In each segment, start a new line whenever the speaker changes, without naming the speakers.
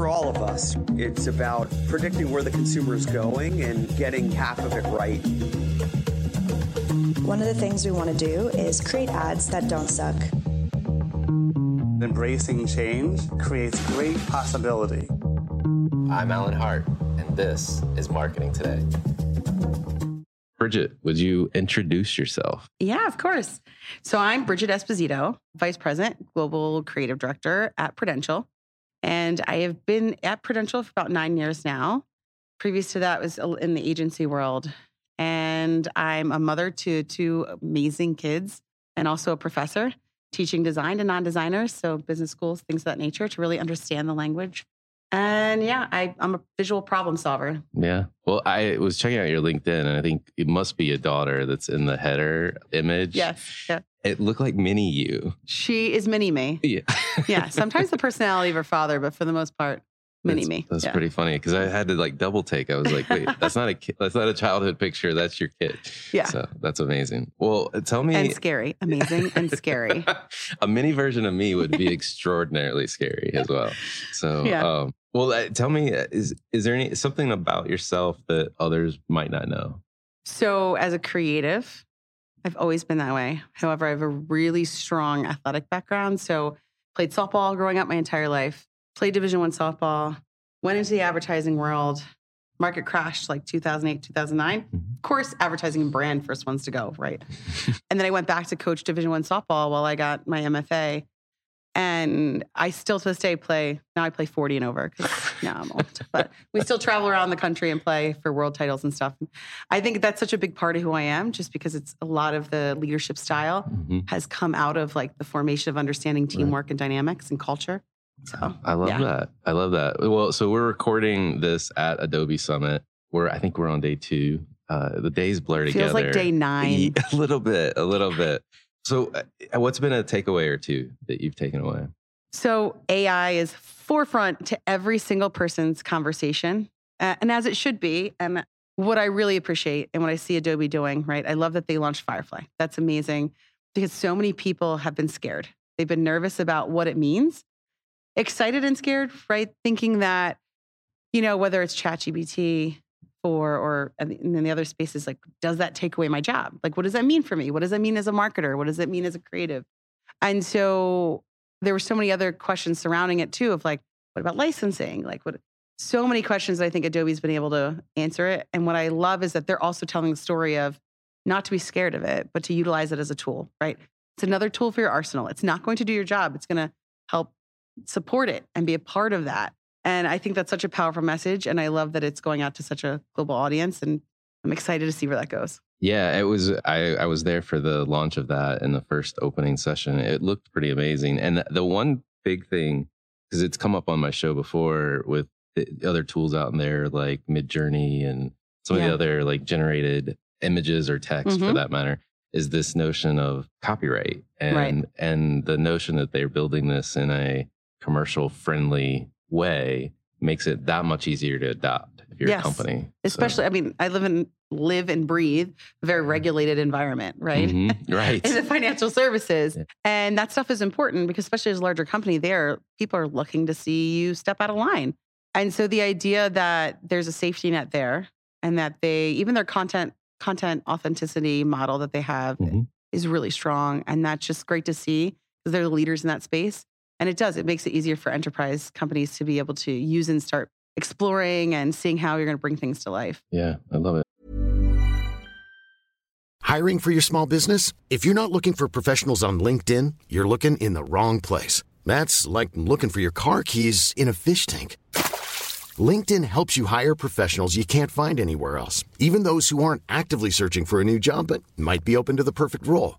For all of us, it's about predicting where the consumer is going and getting half of it right.
One of the things we want to do is create ads that don't suck.
Embracing change creates great possibility.
I'm Alan Hart, and this is Marketing Today. Bridget, would you introduce yourself?
Yeah, of course. So I'm Bridget Esposito, Vice President, Global Creative Director at Prudential. And I have been at Prudential for about nine years now. Previous to that was in the agency world. And I'm a mother to two amazing kids and also a professor teaching design to non-designers, so business schools, things of that nature, to really understand the language. And yeah, I, I'm a visual problem solver.
Yeah. Well, I was checking out your LinkedIn, and I think it must be a daughter that's in the header image.
Yes. Yeah.
It looked like mini you.
She is mini me.
Yeah.
yeah. Sometimes the personality of her father, but for the most part, mini
that's,
me.
That's
yeah.
pretty funny because I had to like double take. I was like, wait, that's not a ki- that's not a childhood picture. That's your kid.
Yeah.
So that's amazing. Well, tell me.
And scary, amazing, and scary.
a mini version of me would be extraordinarily scary as well. So
Yeah.
um, well, uh, tell me, uh, is is there any something about yourself that others might not know?
So, as a creative, I've always been that way. However, I have a really strong athletic background. So, played softball growing up my entire life. Played Division One softball. Went into the advertising world. Market crashed like 2008, 2009. Of course, advertising and brand first ones to go, right? and then I went back to coach Division One softball while I got my MFA. And I still to this day play. Now I play 40 and over because now I'm old. But we still travel around the country and play for world titles and stuff. I think that's such a big part of who I am, just because it's a lot of the leadership style
Mhm.
has come out of like the formation of understanding teamwork and dynamics and culture. So
I love
yeah.
that. I love that. Well, so we're recording this at Adobe Summit. We're I think we're on day two. Uh, the days blur
Feels
together.
Feels like day nine.
A little bit, a little bit. So, uh, what's been a takeaway or two that you've taken away?
So AI is forefront to every single person's conversation, uh, and as it should be. And what I really appreciate and what I see Adobe doing, right? I love that they launched Firefly. That's amazing because so many people have been scared. They've been nervous about what it means, excited and scared, right? Thinking that, you know, whether it's ChatGPT or or and then the other spaces, like, does that take away my job? Like, what does that mean for me? What does that mean as a marketer? What does that mean as a creative? And so there were so many other questions surrounding it too of like, what about licensing? Like what so many questions I think Adobe's been able to answer it. And what I love is that they're also telling the story of not to be scared of it, but to utilize it as a tool, right? It's another tool for your arsenal. It's not going to do your job. It's going to help support it and be a part of that. And I think that's such a powerful message. And I love that it's going out to such a global audience. And I'm excited to see where that goes.
Yeah, it was. I, I was there for the launch of that in the first opening session. It looked pretty amazing. And the one big thing, because it's come up on my show before with the other tools out in there like Midjourney and some yeah. of the other like generated images or text mm-hmm. for that matter, is this notion of copyright and right. and the notion that they're building this in a commercial friendly way makes it that much easier to adopt if you're yes. a company.
Especially, so. I mean, I live in live and breathe a very regulated environment, right?
Mm-hmm. Right.
in the financial services. Yeah. And that stuff is important because especially as a larger company there, people are looking to see you step out of line. And so the idea that there's a safety net there and that they even their content content authenticity model that they have mm-hmm. is really strong and that's just great to see because they're the leaders in that space. And it does. It makes it easier for enterprise companies to be able to use and start exploring and seeing how you're going to bring things to life.
Yeah, I love it.
Hiring for your small business? If you're not looking for professionals on LinkedIn, you're looking in the wrong place. That's like looking for your car keys in a fish tank. LinkedIn helps you hire professionals you can't find anywhere else, even those who aren't actively searching for a new job but might be open to the perfect role.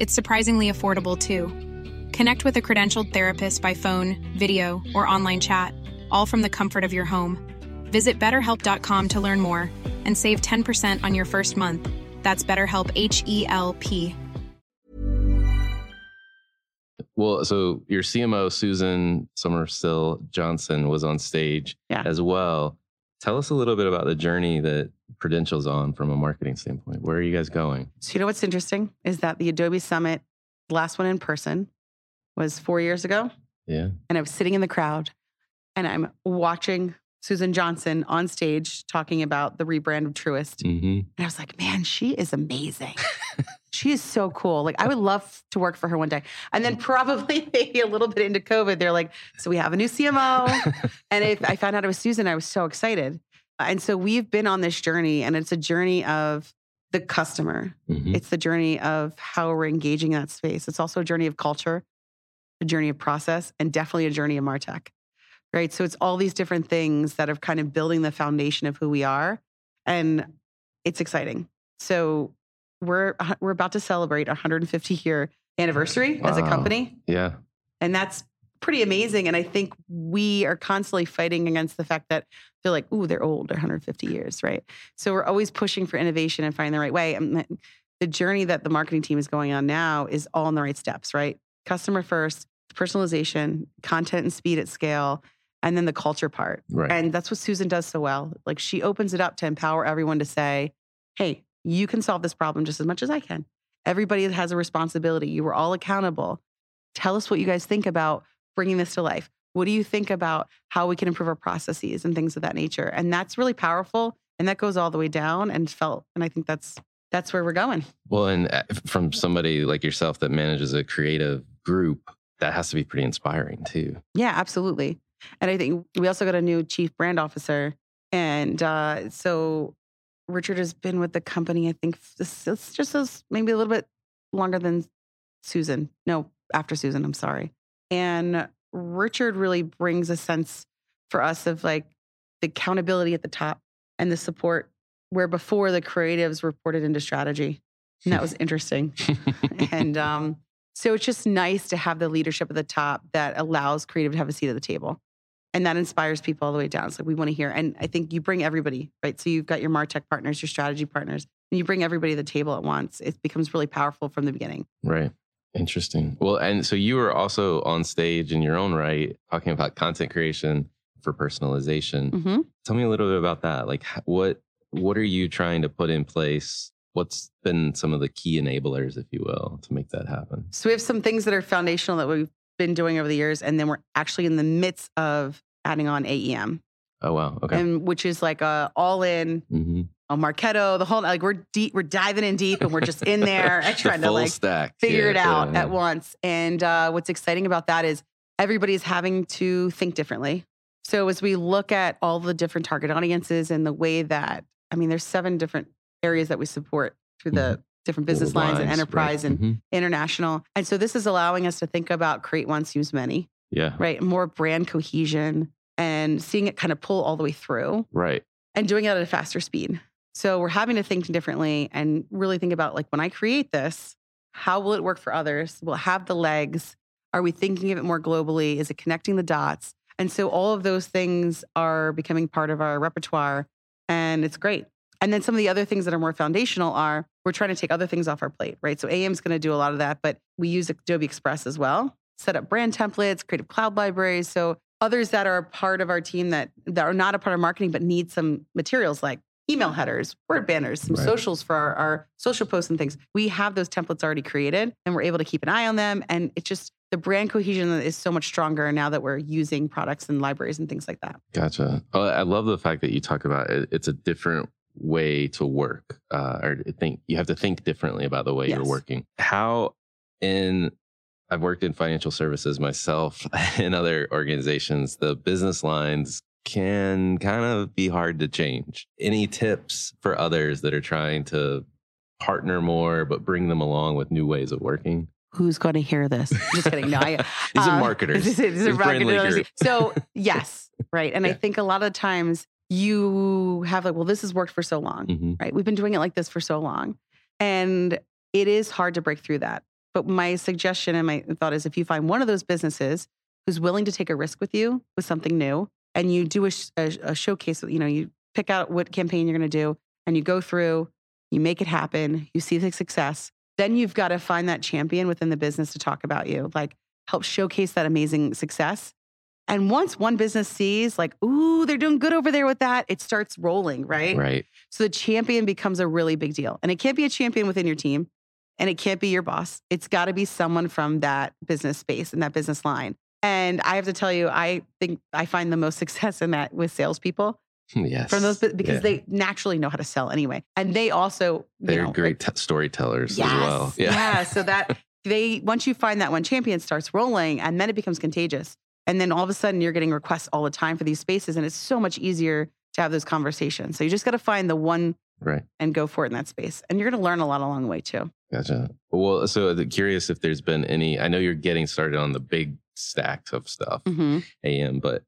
It's surprisingly affordable too. Connect with a credentialed therapist by phone, video, or online chat, all from the comfort of your home. Visit betterhelp.com to learn more and save 10% on your first month. That's BetterHelp H E L P.
Well, so your CMO, Susan Somersille Johnson, was on stage
yeah.
as well. Tell us a little bit about the journey that Prudential's on from a marketing standpoint. Where are you guys going?
So, you know what's interesting is that the Adobe Summit, last one in person, was four years ago.
Yeah.
And I was sitting in the crowd and I'm watching Susan Johnson on stage talking about the rebrand of Truist. Mm-hmm. And I was like, man, she is amazing. she is so cool. Like, I would love to work for her one day. And then probably maybe a little bit into COVID, they're like, so we have a new CMO. and if I found out it was Susan, I was so excited. And so we've been on this journey, and it's a journey of the customer. Mm-hmm. It's the journey of how we're engaging in that space. It's also a journey of culture, a journey of process, and definitely a journey of Martech right? So it's all these different things that are kind of building the foundation of who we are. And it's exciting. So we're uh, we're about to celebrate our 150 year anniversary wow. as a company.
Yeah.
And that's pretty amazing. And I think we are constantly fighting against the fact that they're like, ooh, they're old, they're 150 years, right? So we're always pushing for innovation and finding the right way. And the journey that the marketing team is going on now is all in the right steps, right? Customer first, personalization, content and speed at scale, and then the culture part.
Right.
And that's what Susan does so well. Like she opens it up to empower everyone to say, hey, you can solve this problem just as much as I can. Everybody has a responsibility. You were all accountable. Tell us what you guys think about bringing this to life. What do you think about how we can improve our processes and things of that nature? And that's really powerful. And that goes all the way down and felt. And I think that's that's where we're going.
Well, and uh, from somebody like yourself that manages a creative group, that has to be pretty inspiring too.
Yeah, absolutely. And I think we also got a new chief brand officer. And uh, so Richard has been with the company, I think it's just as maybe a little bit longer than Susan. No, after Susan, I'm sorry. And Richard really brings a sense for us of like the accountability at the top and the support where before the creatives reported into strategy. And that was interesting. and um, so it's just nice to have the leadership at the top that allows creative to have a seat at the table and that inspires people all the way down. So we want to hear, and I think you bring everybody, right? So you've got your Martech partners, your strategy partners, and you bring everybody to the table at once. It becomes really powerful from the beginning.
Right. Interesting. Well, and so you were also on stage in your own right talking about content creation for personalization.
Mm-hmm.
Tell me a little bit about that. Like what what are you trying to put in place? What's been some of the key enablers, if you will, to make that happen?
So we have some things that are foundational that we've been doing over the years, and then we're actually in the midst of adding on AEM,
Oh wow. Okay.
and which is like a all in
hmm
a Marketo, the whole like we're deep, we're diving in deep, and we're just in there trying to like
stack.
figure
Yeah,
it out
yeah,
at once. And uh, what's exciting about that is everybody's having to think differently. So as we look at all the different target audiences and the way that, I mean, there's seven different areas that we support through the different business lines and enterprise
right.
and
Mhm.
international. And so this is allowing us to think about create once, use many,
Yeah.
right? More brand cohesion and seeing it kind of pull all the way through
Right.
and doing it at a faster speed. So we're having to think differently and really think about like when I create this, how will it work for others? Will it have the legs? Are we thinking of it more globally? Is it connecting the dots? And so all of those things are becoming part of our repertoire and it's great. And then some of the other things that are more foundational are we're trying to take other things off our plate, right? So AEM is going to do a lot of that, but we use Adobe Express as well, set up brand templates, creative cloud libraries. So others that are a part of our team that, that are not a part of marketing but need some materials like email headers, word banners, some
Right.
socials for our, our social posts and things. We have those templates already created and we're able to keep an eye on them. And it's just the brand cohesion is so much stronger now that we're using products and libraries and things like that.
Gotcha. Oh, I love the fact that you talk about it. It's a different way to work, uh, or think you have to think differently about the way you're working. How in I've worked in financial services myself in other organizations. The business lines can kind of be hard to change. Any tips for others that are trying to partner more, but bring them along with new ways of working?
Who's going to hear this? Just kidding. No, I,
These are
uh,
marketers.
These are
These are
marketers. So yes, right. And I think a lot of times you have like, well, this has worked for so long,
Mhm.
right? We've been doing it like this for so long, and it is hard to break through that. But my suggestion and my thought is, if you find one of those businesses who's willing to take a risk with you with something new, and you do a, a, a showcase, you know, you pick out what campaign you're going to do, and you go through, you make it happen, you see the success, then you've got to find that champion within the business to talk about you, like help showcase that amazing success. And once one business sees, like, ooh, they're doing good over there with that, it starts rolling, right?
Right.
So the champion becomes a really big deal. And it can't be a champion within your team and it can't be your boss. It's got to be someone from that business space and that business line. And I have to tell you, I think I find the most success in that with salespeople
Yes.
from those because
Yeah.
they naturally know how to sell anyway. And they also,
they're
know,
great t- storytellers
yes,
as well. Yeah.
yeah. So that they once you find that one champion starts rolling and then it becomes contagious. And then all of a sudden you're getting requests all the time for these spaces and it's so much easier to have those conversations. So you just got to find the one
Right.
and go for it in that space. And you're going to learn a lot along the way too.
Gotcha. Well, so curious if there's been any. I know you're getting started on the big stacks of stuff,
Mhm.
AEM, but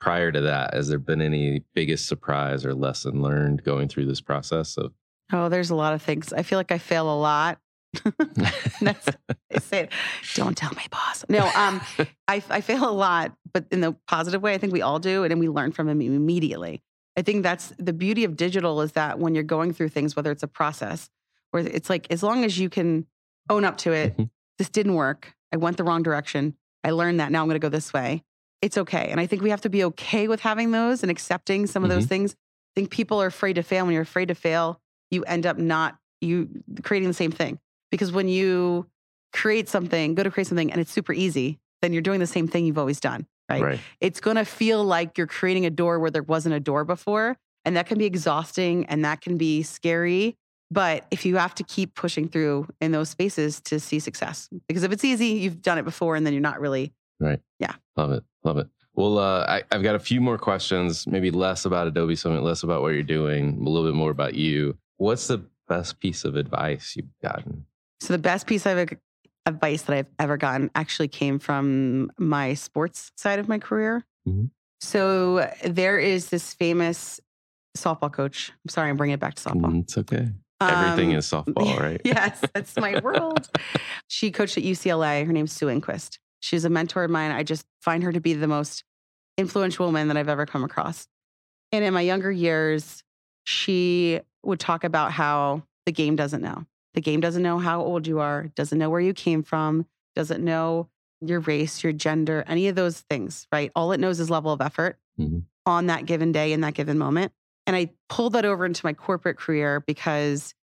prior to that, has there been any biggest surprise or lesson learned going through this process of?
Oh, there's a lot of things. I feel like I fail a lot. That's I say it. Don't tell my boss. No, um, I, I fail a lot, but in the positive way, I think we all do, and then we learn from them immediately. I think that's the beauty of digital is that when you're going through things, whether it's a process or it's like as long as you can own up to it,
Mhm.
this didn't work. I went the wrong direction. I learned that. Now I'm going to go this way. It's okay. And I think we have to be okay with having those and accepting some of those things. I think people are afraid to fail. When you're afraid to fail, you end up not you creating the same thing. Because when you create something, go to create something and it's super easy, then you're doing the same thing you've always done. Right.
Right.
It's going to feel like you're creating a door where there wasn't a door before. And that can be exhausting and that can be scary. But if you have to keep pushing through in those spaces to see success, because if it's easy, you've done it before and then you're not really,
Right.
Yeah.
Love it. Love it. Well, uh, I, I've got a few more questions, maybe less about Adobe Summit, less about what you're doing, a little bit more about you. What's the best piece of advice you've gotten?
So the best piece of advice that I've ever gotten actually came from my sports side of my career.
Mhm.
So there is this famous softball coach. I'm sorry, I'm bringing it back to softball.
Mm, It's okay. Everything
Um,
is softball, right?
yes, that's my world. she coached at UCLA. Her name's Sue Enquist. She's a mentor of mine. I just find her to be the most influential woman that I've ever come across. And in my younger years, she would talk about how the game doesn't know. The game doesn't know how old you are, doesn't know where you came from, doesn't know your race, your gender, any of those things, right? All it knows is level of effort
Mhm.
on that given day in that given moment. And I pulled that over into my corporate career because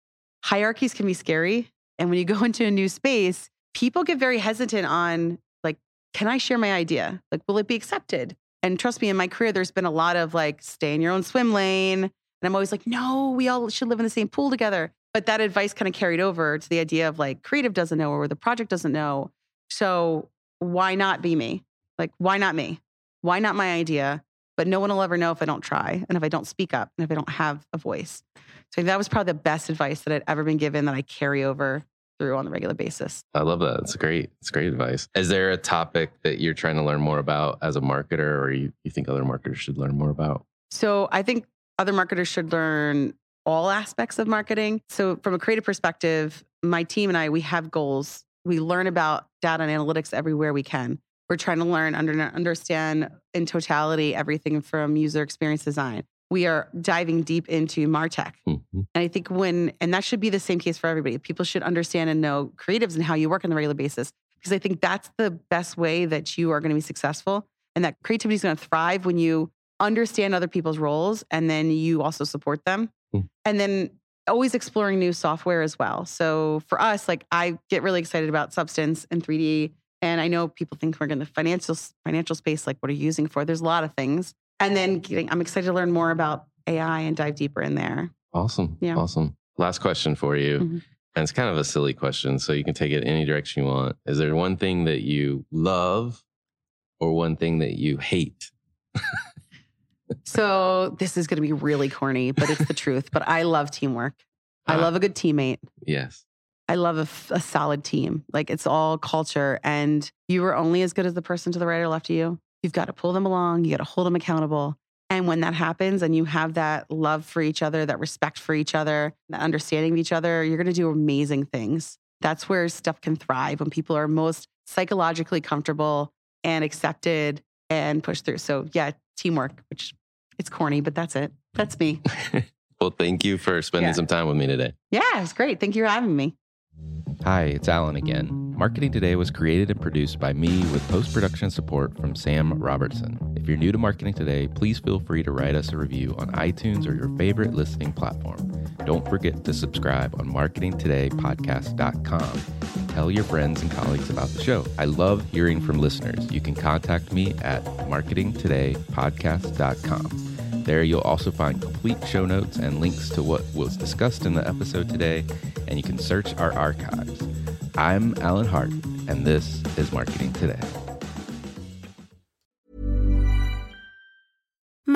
hierarchies can be scary. And when you go into a new space, people get very hesitant on like, can I share my idea? Like, will it be accepted? And trust me, in my career, there's been a lot of like, stay in your own swim lane. And I'm always like, no, we all should live in the same pool together. But that advice kind of carried over to the idea of like, creative doesn't know or the project doesn't know. So why not be me? Like, why not me? Why not my idea? But no one will ever know if I don't try and if I don't speak up and if I don't have a voice. So that was probably the best advice that I'd ever been given that I carry over through on a regular basis.
I love that. It's great. It's great advice. Is there a topic that you're trying to learn more about as a marketer or you, you think other marketers should learn more about?
So I think other marketers should learn all aspects of marketing. So from a creative perspective, my team and I, we have goals. We learn about data and analytics everywhere we can. We're trying to learn, under, understand in totality everything from user experience design. We are diving deep into MarTech.
Mhm.
And I think when, and that should be the same case for everybody. People should understand and know creatives and how you work on a regular basis, because I think that's the best way that you are going to be successful. And that creativity is going to thrive when you understand other people's roles and then you also support them.
Mm.
And then always exploring new software as well. So for us, like I get really excited about Substance and 3D. And I know people think we're in the financial financial space, like what are you using for? There's a lot of things. And then getting, I'm excited to learn more about AI and dive deeper in there.
Awesome.
Yeah.
Awesome. Last question for you.
Mhm.
And it's kind of a silly question, so you can take it any direction you want. Is there one thing that you love or one thing that you hate?
So this is going to be really corny, but it's the truth. But I love teamwork. I
Ah.
love a good teammate.
Yes.
I love a, a, solid team. Like it's all culture, and you are only as good as the person to the right or left of you. You've got to pull them along. You got to hold them accountable. And when that happens, and you have that love for each other, that respect for each other, that understanding of each other, you're going to do amazing things. That's where stuff can thrive when people are most psychologically comfortable and accepted and pushed through. So yeah, teamwork, which it's corny, but that's it. That's me.
Well, thank you for spending
Yeah.
some time with me today.
Yeah, it's great. Thank you for having me.
Hi, it's Alan again. Marketing Today was created and produced by me with post production support from Sam Robertson. If you're new to Marketing Today, please feel free to write us a review on iTunes or your favorite listening platform. Don't forget to subscribe on marketingtodaypodcast.com. Tell your friends and colleagues about the show. I love hearing from listeners. You can contact me at marketingtodaypodcast.com. There, you'll also find complete show notes and links to what was discussed in the episode today, and you can search our archives. I'm Alan Hart, and this is Marketing Today.